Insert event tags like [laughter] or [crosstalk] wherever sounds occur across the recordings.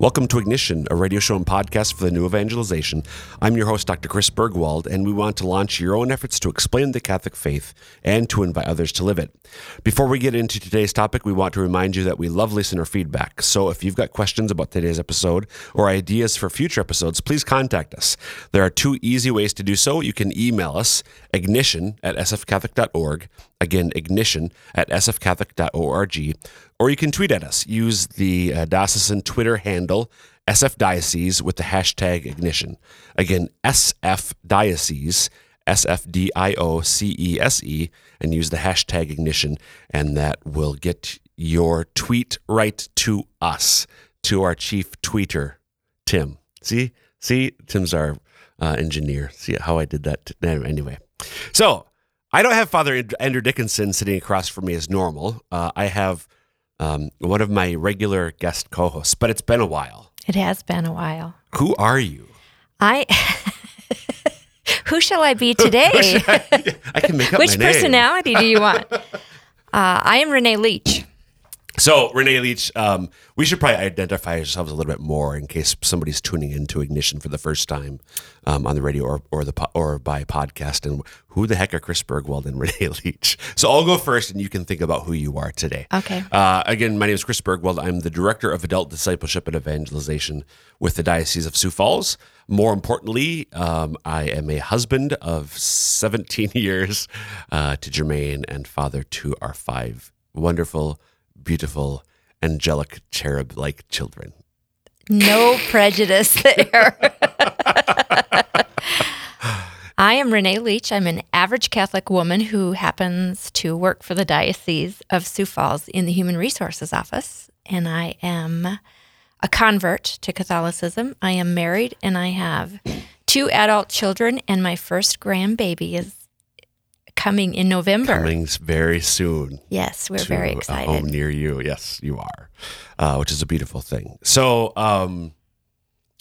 Welcome to Ignition, a radio show and podcast for the new evangelization. I'm your host, Dr. Chris Burgwald, and we want to launch your own efforts to explain the Catholic faith and to invite others to live it. Before we get into today's topic, we want to remind you that we love listener feedback. So if you've got questions about today's episode or ideas for future episodes, please contact us. There are two easy ways to do so. You can email us, ignition at sfcatholic.org. Again, ignition at sfcatholic.org or you can tweet at us. Use the uh, diocesan Twitter handle SF Diocese with the hashtag ignition. Again, SF Diocese, S F D I O C E S E, and use the hashtag ignition, and that will get your tweet right to us, to our chief tweeter, Tim. See, see, Tim's our uh, engineer. See how I did that? Anyway, so I don't have Father Andrew Dickinson sitting across from me as normal. Uh, I have um, one of my regular guest co hosts, but it's been a while. It has been a while. Who are you? I. [laughs] Who shall I be today? I, I can make up Which my name. personality do you want? [laughs] Uh, I am Renee Leach. So, Renee Leach, um, we should probably identify ourselves a little bit more in case somebody's tuning into Ignition for the first time um, on the radio or or the po- or by podcast. And who the heck are Chris Burgwald and [laughs] Renee Leach? So, I'll go first, and you can think about who you are today. Okay. Uh, again, my name is Chris Burgwald. I'm the director of adult discipleship and evangelization with the Diocese of Sioux Falls. More importantly, um, I am a husband of 17 [laughs] years uh, to Jermaine and father to our five wonderful beautiful, angelic cherub like children. No [laughs] prejudice there. I am Renee Leach. I'm an average Catholic woman who happens to work for the Diocese of Sioux Falls in the Human Resources Office. And I am a convert to Catholicism. I am married and I have two adult children, and my first grandbaby is coming in November. Coming very soon. Yes, we're very A home near you. Yes, you are, uh, which is a beautiful thing. So, um,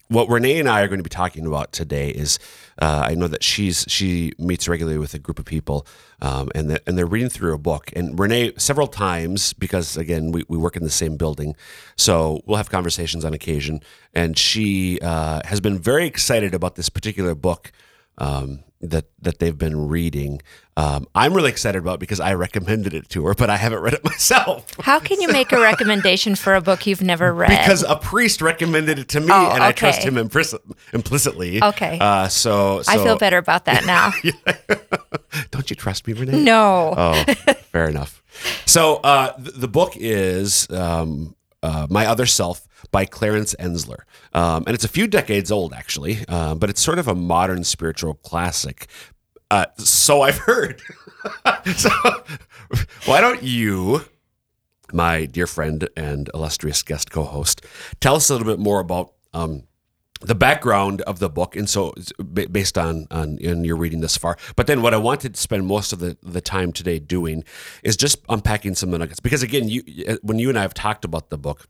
what Renee and I are going to be talking about today is uh, I know that she's she meets regularly with a group of people, um, and that, and they're reading through a book. And Renee several times because again we, we work in the same building, so we'll have conversations on occasion. And she uh, has been very excited about this particular book. Um, that that they've been reading. Um, I'm really excited about it because I recommended it to her, but I haven't read it [laughs] myself. How can you make a recommendation for a book you've never read? Because a priest recommended it to me, Oh, and I trust him implicit, implicitly. Okay. Uh, so, so I feel better about that now. [laughs] [laughs] Don't you trust me, Renee? No. Oh, fair enough. So uh, the, the book is um, uh, My Other Self by Clarence Enzler. Um, and it's a few decades old, actually, uh, but it's sort of a modern spiritual classic. Uh, so I've [laughs] heard. [laughs] so why don't you, my dear friend and illustrious guest co host, tell us a little bit more about. Um, the background of the book, and so based on on in your reading this far. But then, what I wanted to spend most of the the time today doing is just unpacking some of the nuggets. Because again, you when you and I have talked about the book,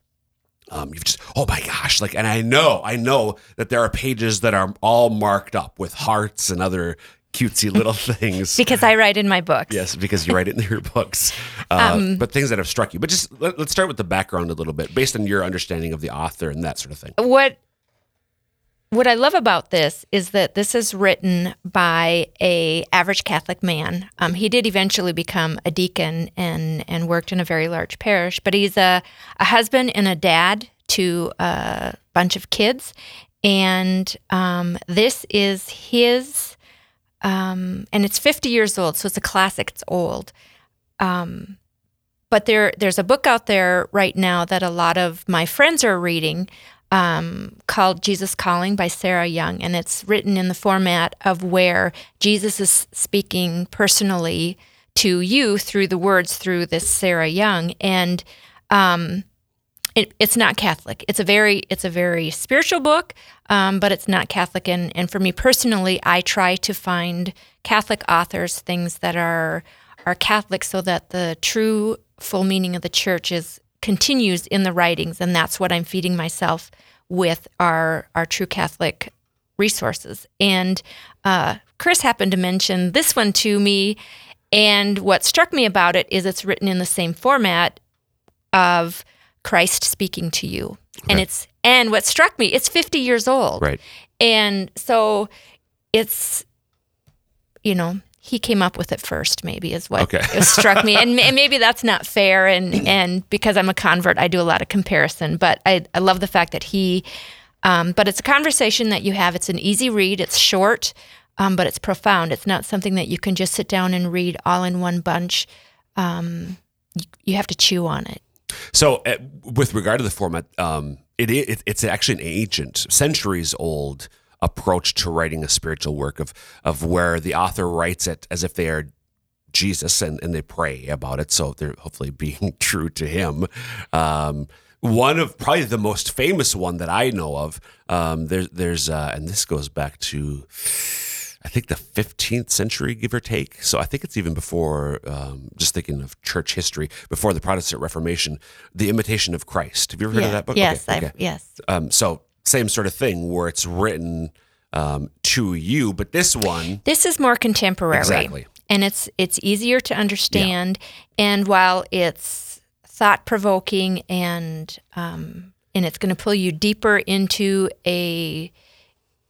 um, you've just oh my gosh, like, and I know I know that there are pages that are all marked up with hearts and other cutesy little [laughs] things. Because I write in my books. Yes, because you write it in your books. [laughs] Uh, but things that have struck you. But just let, let's start with the background a little bit, based on your understanding of the author and that sort of thing. What what I love about this is that this is written by a average Catholic man. Um, he did eventually become a deacon and and worked in a very large parish, but he's a a husband and a dad to a bunch of kids, and um, this is his. Um, and it's 50 years old, so it's a classic. It's old. Um, but there, there's a book out there right now that a lot of my friends are reading um, called Jesus Calling by Sarah Young. And it's written in the format of where Jesus is speaking personally to you through the words through this Sarah Young. And um, it, it's not Catholic. It's a very it's a very spiritual book, um, but it's not Catholic. And and for me personally, I try to find Catholic authors things that are are Catholic, so that the true full meaning of the church is continues in the writings, and that's what I'm feeding myself with our our True Catholic resources. And uh, Chris happened to mention this one to me, and what struck me about it is it's written in the same format of Christ speaking to you, and it's and what struck me it's 50 years old, Right. and so it's you know he came up with it first maybe is what Okay. it struck me. And, [laughs] and maybe that's not fair and [clears throat] and because i'm a convert i do a lot of comparison. But i, I love the fact that he um, but it's a conversation that you have. It's an easy read. It's short um, but it's profound. It's not something that you can just sit down and read all in one bunch. Um, you, you have to chew on it. So, uh, with regard to the format, um, it, it it's actually an ancient, centuries old approach to writing a spiritual work of of where the author writes it as if they are Jesus and, and they pray about it. So they're hopefully [laughs] being true to him. Um, one of probably the most famous one that I know of. Um, there's there's uh, and this goes back to I think the 15th century, give or take. So I think it's even before, um, just thinking of church history, before the Protestant Reformation, The Imitation of Christ. Have you ever heard of that book? yes Okay, okay. yes Um, so same sort of thing where it's written um, to you, but this one, This is more contemporary. Exactly. And it's it's easier to understand. And while it's thought provoking and um, and it's going to pull you deeper into a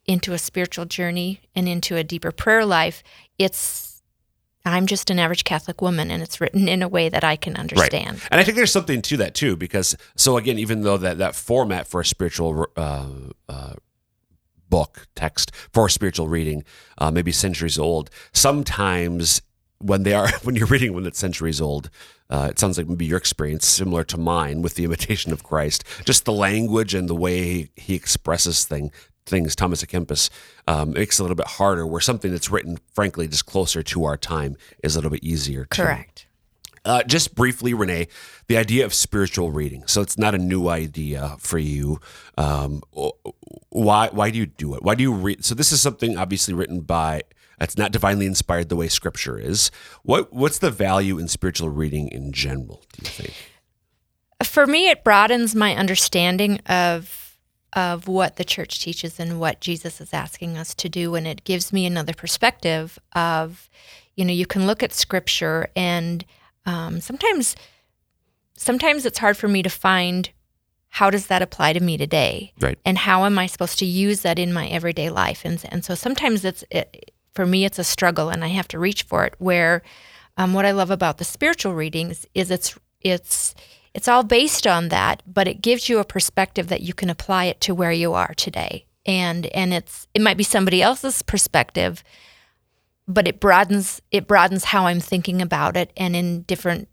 into a spiritual journey and into a deeper prayer life, it's I'm just an average Catholic woman, and it's written in a way that I can understand. And I think there's something to that too, because so again, even though that that format for a spiritual uh, uh, book text for spiritual reading uh, may be centuries old, sometimes when they are [laughs] when you're reading one that's centuries old, uh, it sounds like maybe your experience similar to mine with the Imitation of Christ, just the language and the way he expresses thing things. Thomas A. Kempis um, makes a little bit harder, where something that's written, frankly, just closer to our time is a little bit easier. to Correct. uh, just briefly, Renee, the idea of spiritual reading. So it's not a new idea for you. Um, why? Why do you do it? Why do you read? So this is something obviously written by. It's not divinely inspired the way Scripture is. What What's the value in spiritual reading in general? Do you think? For me, it broadens my understanding of of what the church teaches and what Jesus is asking us to do, and it gives me another perspective of, you know, you can look at Scripture, and um, sometimes, sometimes it's hard for me to find how does that apply to me today, Right. and how am I supposed to use that in my everyday life, and and so sometimes it's it, for me it's a struggle, and I have to reach for it. Where um, what I love about the spiritual readings is it's it's it's all based on that, but it gives you a perspective that you can apply it to where you are today. And and it's it might be somebody else's perspective, but it broadens it broadens how I'm thinking about it and in different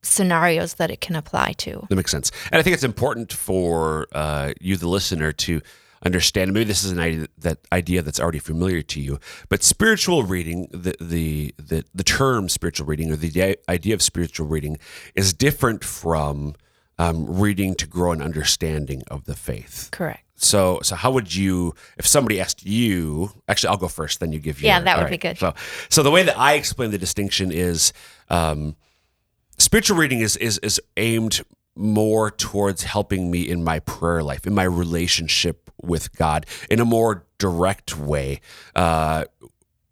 scenarios that it can apply to. That makes sense. And I think it's important for uh, you, the listener, to understand. Maybe this is an idea that idea that's already familiar to you, but spiritual reading, the the the, the term spiritual reading or the idea of spiritual reading is different from um, reading to grow an understanding of the faith. Correct. So, so how would you, if somebody asked you, actually, I'll go first, then you give your. Yeah, that would all be good. So, so the way that I explain the distinction is, um, spiritual reading is is is aimed more towards helping me in my prayer life, in my relationship with God, in a more direct way. Uh,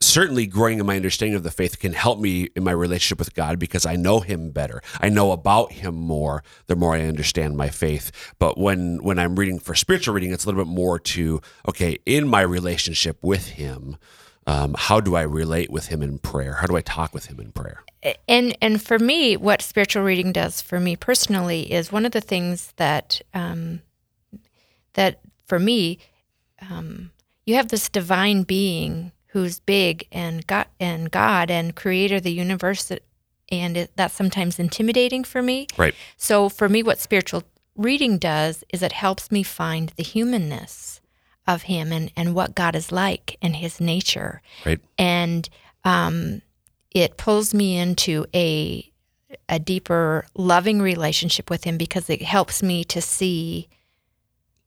certainly growing in my understanding of the faith can help me in my relationship with God because I know him better. I know about him more the more I understand my faith. But when when I'm reading for spiritual reading, it's a little bit more to okay, in my relationship with him, um, how do I relate with him in prayer? How do I talk with him in prayer? and and for me, what spiritual reading does for me personally is one of the things that um, that for me, um, you have this divine being who's big and God and God and creator of the universe, and it, that's sometimes intimidating for me. Right. So for me, what spiritual reading does is it helps me find the humanness of Him and and what God is like and His nature Right. and um, it pulls me into a a deeper loving relationship with him because it helps me to see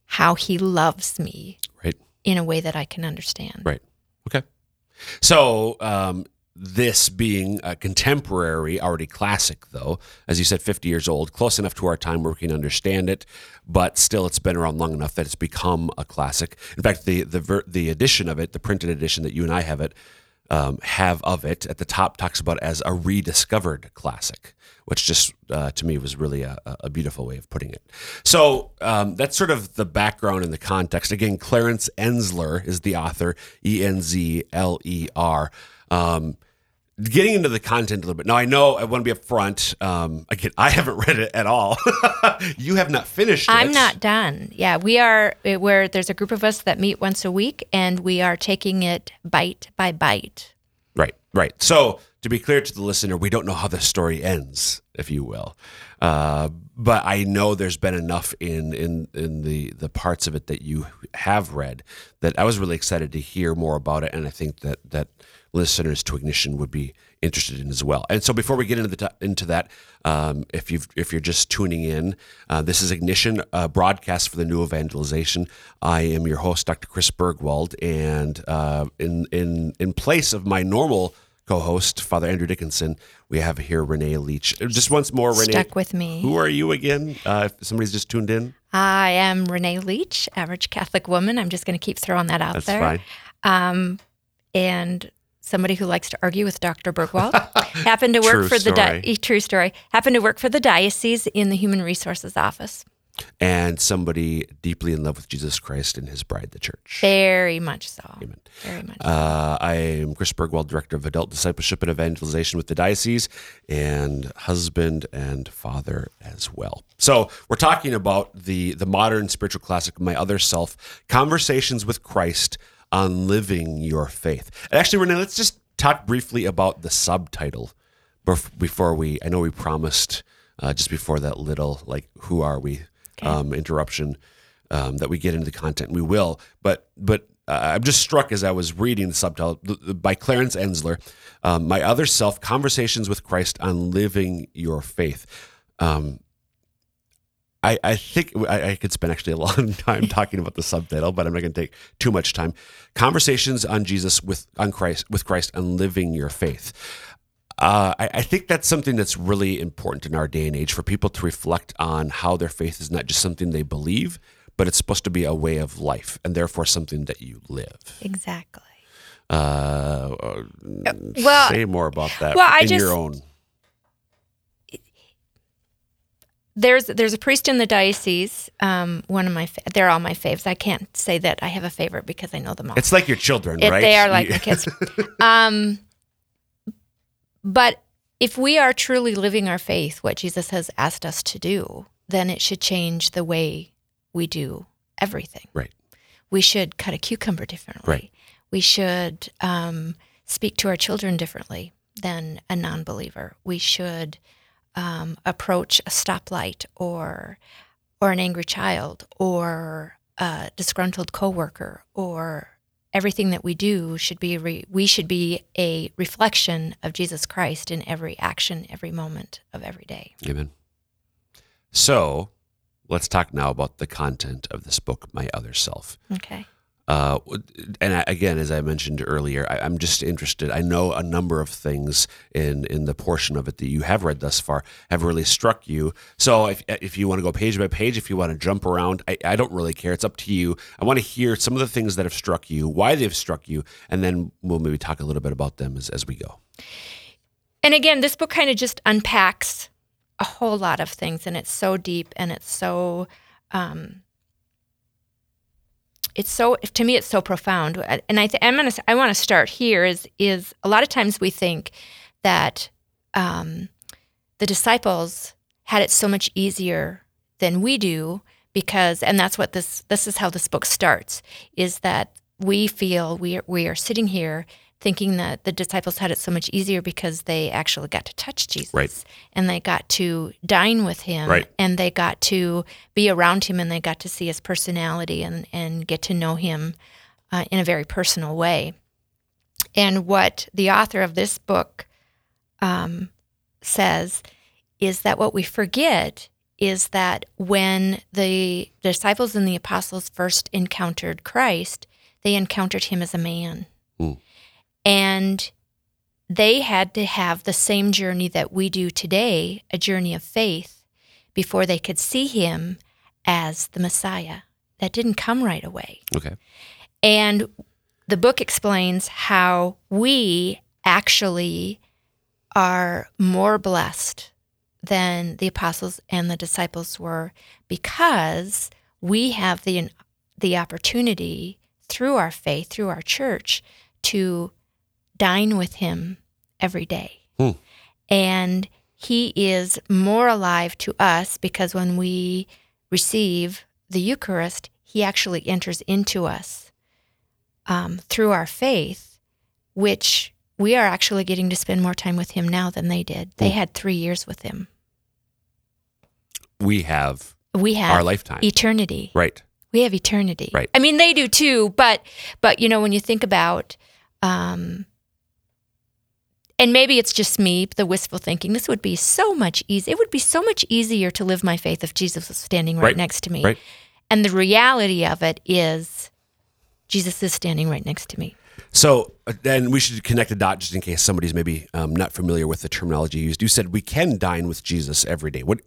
how he loves me Right. in a way that I can understand. Right. Okay. So, um, this being a contemporary, already classic, though, as you said, 50 years old, close enough to our time where we can understand it, but still it's been around long enough that it's become a classic. In fact, the the the edition of it, the printed edition that you and I have it, um, have of it at the top talks about as a rediscovered classic, which just uh, to me was really a, a beautiful way of putting it. So um, that's sort of the background and the context. Again, Clarence Enzler is the author, E N Z L E R. Um, getting into the content a little bit. Now, I know I want to be upfront. Um, again, I haven't [laughs] read it at all. [laughs] you have not finished it. I'm not done. Yeah, we are uh, where there's a group of us that meet once a week, and we are taking it bite by bite. Right, right. So, to be clear to the listener, we don't know how the story ends, if you will. Uh, but I know there's been enough in in in the the parts of it that you have read that I was really excited to hear more about it, and I think that that listeners to Ignition would be interested in as well. And so, before we get into the into that, um, if you if you're just tuning in, uh, this is Ignition uh, broadcast for the New Evangelization. I am your host, Dr. Chris Burgwald, and uh, in in in place of my normal co-host, Father Andrew Dickinson, we have here Renee Leach. Just once more, Renee. Stuck with me. Who are you again? Uh, if somebody's just tuned in, I am Renee Leach, average Catholic woman. I'm just going to keep throwing that out that's there. fine. Um, and somebody who likes to argue with Dr. Burgwald. [laughs] happened to work True for the story. di- true story. Happened to work for the diocese in the Human Resources Office. And somebody deeply in love with Jesus Christ and His bride, the Church. Very much so. Amen. Very much. Uh, I am Chris Burgwald, Director of Adult Discipleship and Evangelization with the Diocese, and husband and father as well. So we're talking about the the modern spiritual classic, My Other Self: Conversations with Christ on Living Your Faith. And actually, Renee, let's just talk briefly about the subtitle before we. I know we promised uh, just before that little like, who are we? Um, interruption um, that we get into the content. We will, but but uh, I'm just struck as I was reading the subtitle by Clarence Enzler, um, "My Other Self: Conversations with Christ on Living Your Faith." Um, I, I think I, I could spend actually a long time talking about the subtitle, but I'm not going to take too much time. Conversations on Jesus with on Christ with Christ on living your faith. Uh, I, I think that's something that's really important in our day and age for people to reflect on how their faith is not just something they believe, but it's supposed to be a way of life and therefore something that you live. exactly. Uh, uh, well- say more about that well, I in just- your own. There's there's a priest in the diocese. Um, one of my fa- they're all my faves. I can't say that I have a favorite because I know them all. It's like your children, It- right? They are like my kids. um, but if we are truly living our faith, what Jesus has asked us to do, then it should change the way we do everything. Right. We should cut a cucumber differently. Right. We should um, speak to our children differently than a non believer. We should um, approach a stoplight or or an angry child or a disgruntled coworker or everything that we do should be re- we should be a reflection of Jesus Christ in every action, every moment of every day. Amen. So, let's talk now about the content of this book, My Other Self. Okay. Uh, and I, again, as I mentioned earlier, I, I'm just interested. I know a number of things in in the portion of it that you have read thus far have really struck you. So if if you want to go page by page, if you want to jump around, I, I don't really care. It's up to you. I want to hear some of the things that have struck you, why they've struck you, and then we'll maybe talk a little bit about them as, as we go. And again, this book kind of just unpacks a whole lot of things, and it's so deep and it's so, um, it's so to me it's so profound. And I th- I'm gonna I want to start here. Is is a lot of times we think that um, the disciples had it so much easier than we do because, and that's what this this is how this book starts. Is that we feel we are, we are sitting here thinking that the disciples had it so much easier because they actually got to touch Jesus Right. and they got to dine with him Right. and they got to be around him and they got to see his personality and, and get to know him uh, in a very personal way. And what the author of this book um, says is that what we forget is that when the disciples and the apostles first encountered Christ, they encountered him as a man. Mm. And they had to have the same journey that we do today, a journey of faith, before they could see him as the Messiah. That didn't come right away. Okay. And the book explains how we actually are more blessed than the apostles and the disciples were because we have the the opportunity through our faith, through our church, to dine with him every day. Hmm. And he is more alive to us because when we receive the Eucharist, he actually enters into us um, through our faith, which we are actually getting to spend more time with him now than they did. They Hmm. had three years with him. We have We have our lifetime. eternity. right. We have eternity. Right. I mean, they do too, but but you know, when you think about, um, and maybe it's just me, the wistful thinking. This would be so much easy. It would be so much easier to live my faith if Jesus was standing right, Right. next to me. Right. And the reality of it is, Jesus is standing right next to me. So uh, then we should connect the dot just in case somebody's maybe um, not familiar with the terminology used. You said we can dine with Jesus every day. What?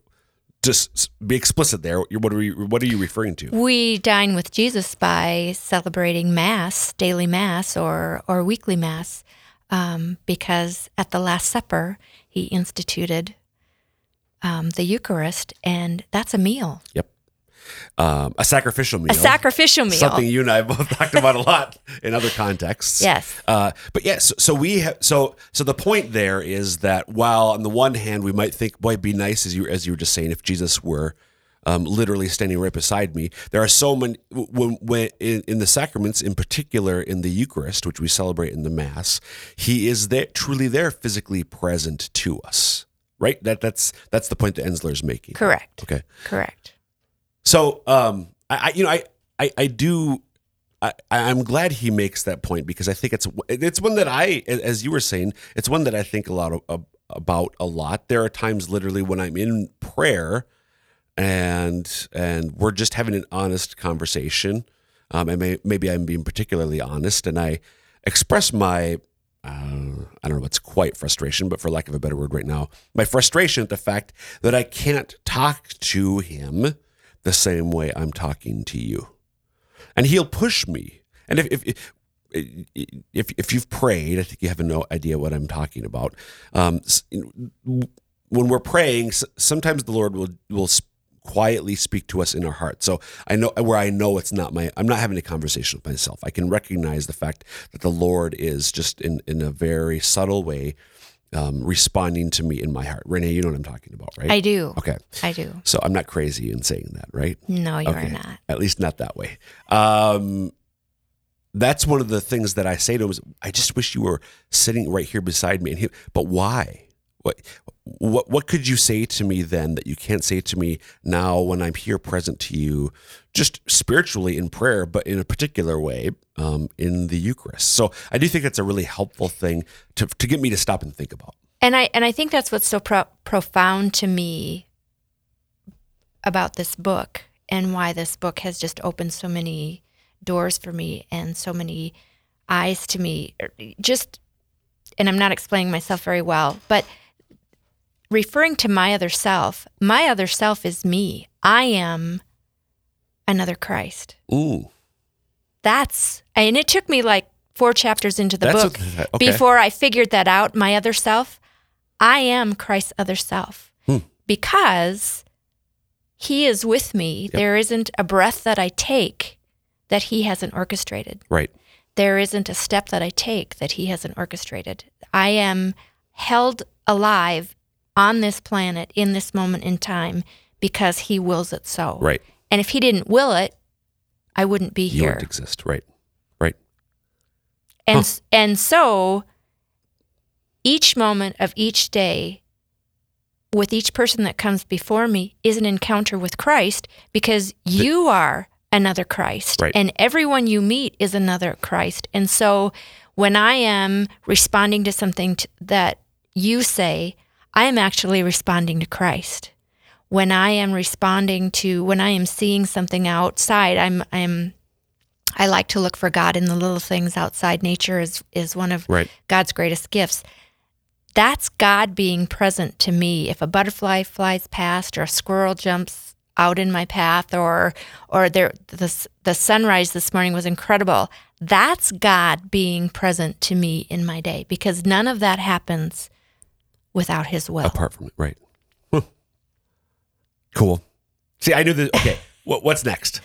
Just be explicit there. What are you, what are you referring to? We dine with Jesus by celebrating Mass, daily Mass, or or weekly Mass, um, because at the Last Supper he instituted um, the Eucharist, and that's a meal, Yep. Um, a sacrificial meal. a sacrificial meal. Something you and I both [laughs] talked about a lot in other contexts. Yes. Uh, but yes, so we have so so the point there is that while on the one hand we might think, boy, it'd be nice as you as you were just saying, if Jesus were um, literally standing right beside me. There are so many when, when in, in the sacraments, in particular in the Eucharist, which we celebrate in the Mass, He is there, truly there, physically present to us. Right. That that's that's the point that Enzler is making. Correct. Okay. Correct. So, um, I, I you know, I, I, I do. I, I'm glad he makes that point because I think it's it's one that I, as you were saying, it's one that I think a lot of, about a lot. There are times, literally, when I'm in prayer, and and we're just having an honest conversation, um, and may, maybe I'm being particularly honest, and I express my uh, I don't know what's quite frustration, but for lack of a better word right now, my frustration at the fact that I can't talk to him the same way I'm talking to you. And he'll push me. And if, if, if, if you've prayed, I think you have no idea what I'm talking about. Um, when we're praying, sometimes the Lord will, will quietly speak to us in our heart. So I know where I know it's not my, I'm not having a conversation with myself. I can recognize the fact that the Lord is just in, in a very subtle way um, responding to me in my heart. Renee, you know what I'm talking about, right? I do. Okay. I do. So I'm not crazy in saying that, right? No, you okay. are not. At least not that way. Um, that's one of the things that I say to him is, I just wish you were sitting right here beside me. And he, but why? What, what, what could you say to me then that you can't say to me now when I'm here present to you, just spiritually in prayer, but in a particular way um, in the Eucharist? So I do think that's a really helpful thing to, to get me to stop and think about. And I and I think that's what's so pro- profound to me about this book and why this book has just opened so many doors for me and so many eyes to me. Just and I'm not explaining myself very well, but referring to my other self, my other self is me. I am another Christ. Ooh. That's and it took me like four chapters into the That's book what- okay. before I figured that out. My other self, I am Christ's other self Hmm. because He is with me. There isn't a breath that I take that He hasn't orchestrated. Right. There isn't a step that I take that He hasn't orchestrated. I am held alive on this planet in this moment in time because He wills it so. Right. And if He didn't will it, I wouldn't be You here. You wouldn't exist. Right. Right. And Huh. and so each moment of each day with each person that comes before me is an encounter with Christ because you are another Christ Right. and everyone you meet is another Christ. And so when I am responding to something t- that you say, I am actually responding to Christ. When I am responding to when I am seeing something outside, I'm I'm I like to look for God in the little things outside. Nature is is one of Right. God's greatest gifts. that's God being present to me. If a butterfly flies past or a squirrel jumps out in my path or or there the, the sunrise this morning was incredible. That's God being present to me in my day because none of that happens without his will. Apart from it, right. Huh. Cool. See, I knew that. Okay. [laughs] what, what's next?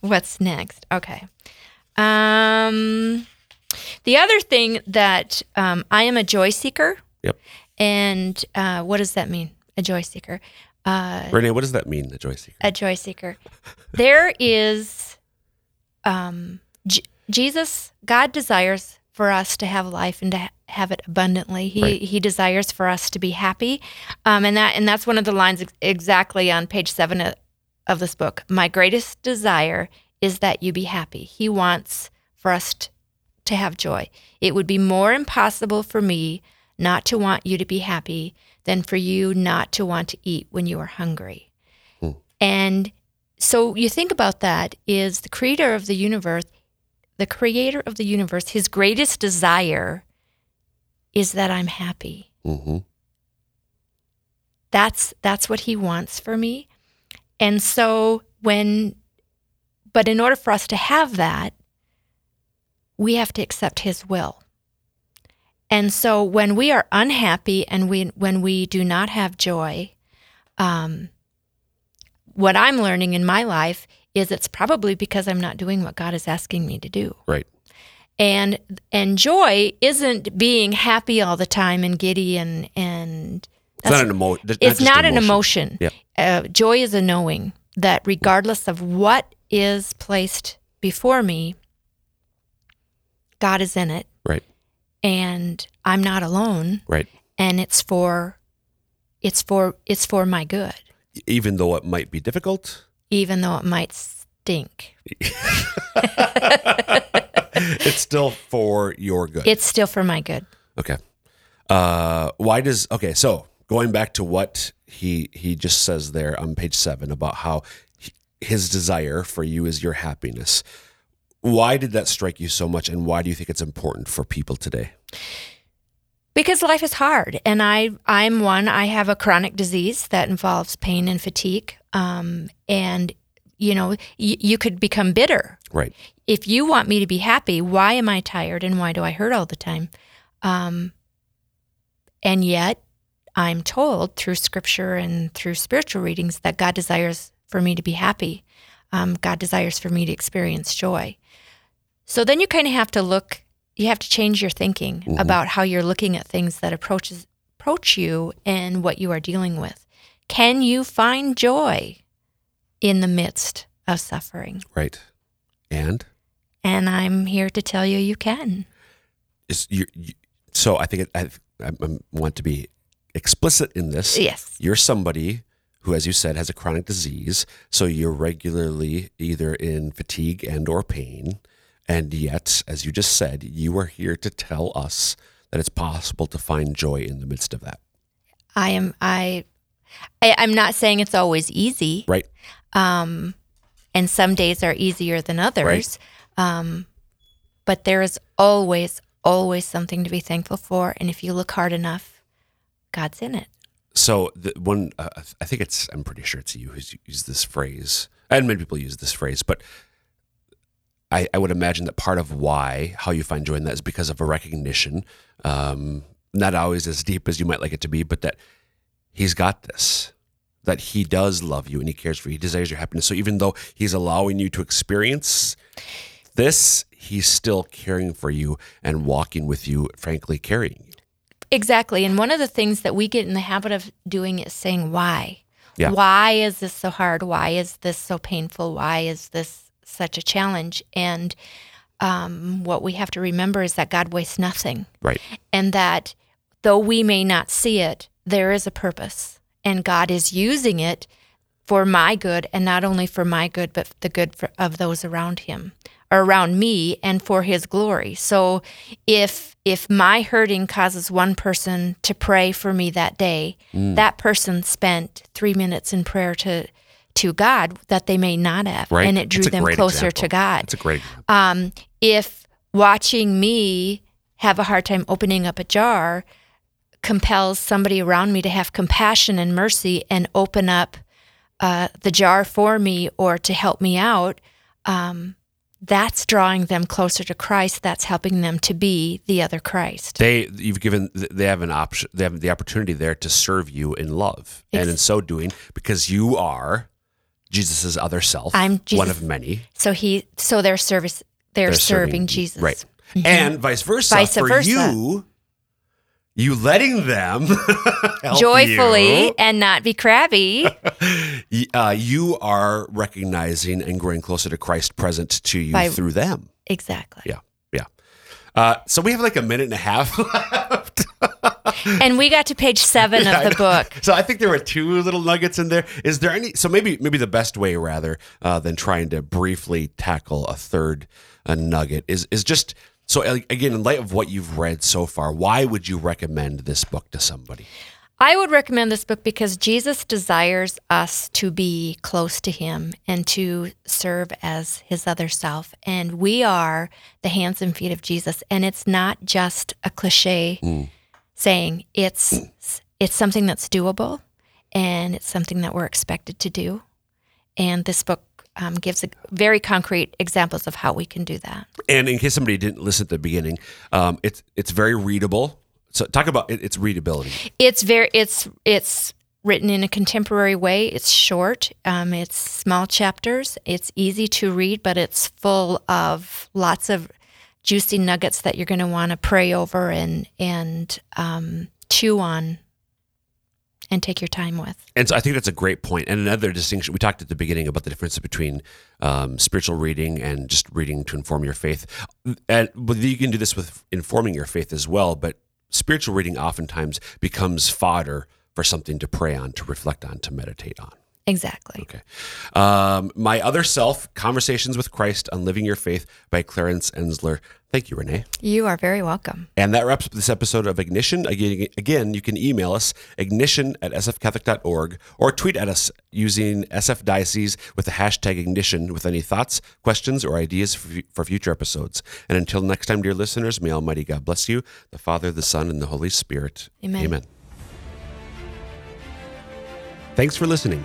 What's next? Okay. Um, the other thing that um, I am a joy seeker. Yep. And uh, what does that mean? A joy seeker. Uh, Renee, what does that mean, the joy seeker? a joy seeker. There is, um, J- Jesus, God desires for us to have life and to ha- have it abundantly. He Right. He desires for us to be happy, um, and that and that's one of the lines ex- exactly on page seven of, of this book. My greatest desire is that you be happy. He wants for us t- to have joy. It would be more impossible for me not to want you to be happy than for you not to want to eat when you are hungry. And so you think about that is the creator of the universe, the creator of the universe, his greatest desire is that I'm happy. Mm-hmm. That's that's what he wants for me. And so when but in order for us to have that, we have to accept his will. And so when we are unhappy and we when we do not have joy, um, what I'm learning in my life is it's probably because I'm not doing what God is asking me to do. Right. And and joy isn't being happy all the time and giddy and and It's not an emo- th- it's not an emotion. Yep. Uh, joy is a knowing that regardless of what is placed before me, God is in it Right. and I'm not alone Right. and it's for it's for it's for my good Even though it might be difficult, even though it might stink. [laughs] [laughs] [laughs] it's still for your good. It's still for my good. Okay. Uh, why does okay? So going back to what he he just says there on page seven about how he, his desire for you is your happiness. Why did that strike you so much, and why do you think it's important for people today? because life is hard and i i'm one i have a chronic disease that involves pain and fatigue um, and you know y- you could become bitter. Right. if you want me to be happy why am i tired and why do i hurt all the time? Um, and yet i'm told through scripture and through spiritual readings that god desires for me to be happy. Um, god desires for me to experience joy. So then you kind of have to look you have to change your thinking about how you're looking at things that approaches approach you and what you are dealing with. Can you find joy in the midst of suffering? Right. And And I'm here to tell you you can. is you, you so I think I, I I want to be explicit in this. Yes. You're somebody who, as you said, has a chronic disease. So you're regularly either in fatigue and or pain. And yet, as you just said, you are here to tell us that it's possible to find joy in the midst of that. I am I, I I'm not saying it's always easy. Right. Um and some days are easier than others. Um but there is always always something to be thankful for and if you look hard enough, God's in it. So the one, uh, I think it's, I'm pretty sure it's you who's used this phrase, and many people use this phrase, but I, I would imagine that part of why how you find joy in that is because of a recognition, um, not always as deep as you might like it to be, but that He's got this, that He does love you and He cares for you, He desires your happiness. So even though He's allowing you to experience this, He's still caring for you and walking with you, frankly, carrying you. Exactly. And one of the things that we get in the habit of doing is saying, why? Yeah. Why is this so hard? Why is this so painful? Why is this such a challenge? And um, what we have to remember is that God wastes nothing. Right. And that though we may not see it, there is a purpose. And God is using it for my good, and not only for my good, but the good for, of those around Him or around me, and for His glory. So, if if my hurting causes one person to pray for me that day, that person spent three minutes in prayer to to God that they may not have, Right. and it drew them closer example. to God That's a great example. um, if watching me have a hard time opening up a jar compels somebody around me to have compassion and mercy and open up uh, the jar for me or to help me out, um, that's drawing them closer to Christ. That's helping them to be the other Christ. They you've given they have an option they have the opportunity there to serve you in love, and in so doing, because you are Jesus's other self, I'm Jesus. one of many. So he, so their service, they're, They're serving, Jesus, right? And vice versa Vice for versa. you. You letting them [laughs] joyfully you. and not be crabby. [laughs] Uh, you are recognizing and growing closer to Christ present to you By- through them. exactly. Yeah, yeah. Uh, so we have like a minute and a half [laughs] left. And we got to page seven I of the book. So I think there were two little nuggets in there. Is there any? So maybe maybe the best way rather uh, than trying to briefly tackle a third uh, nugget is is just so again in light of what you've read so far. Why would you recommend this book to somebody? I would recommend this book because Jesus desires us to be close to him and to serve as his other self. And we are the hands and feet of Jesus. And it's not just a cliche mm. saying, it's it's something that's doable and it's something that we're expected to do. And this book um, gives a, very concrete examples of how we can do that. And in case somebody didn't listen at the beginning, um, it's it's very readable. So talk about it, its readability. It's very it's it's written in a contemporary way. It's short. Um, it's small chapters. It's easy to read, but it's full of lots of juicy nuggets that you're going to want to pray over and and um, chew on and take your time with. And so I think that's a great point. And another distinction we talked at the beginning about the difference between um, spiritual reading and just reading to inform your faith. And you can do this with informing your faith as well. But spiritual reading oftentimes becomes fodder for something to pray on, to reflect on, to meditate on. Exactly. Okay. Um, My Other Self Conversations with Christ on Living Your Faith by Clarence Enzler. Thank you, Renee. You are very welcome. And that wraps up this episode of Ignition. Again, again, you can email us, ignition at sfcatholic.org, or tweet at us using SF Diocese with the hashtag ignition with any thoughts, questions, or ideas for, for future episodes. And until next time, dear listeners, may Almighty God bless you, the Father, the Son, and the Holy Spirit. Amen. Amen. Thanks for listening.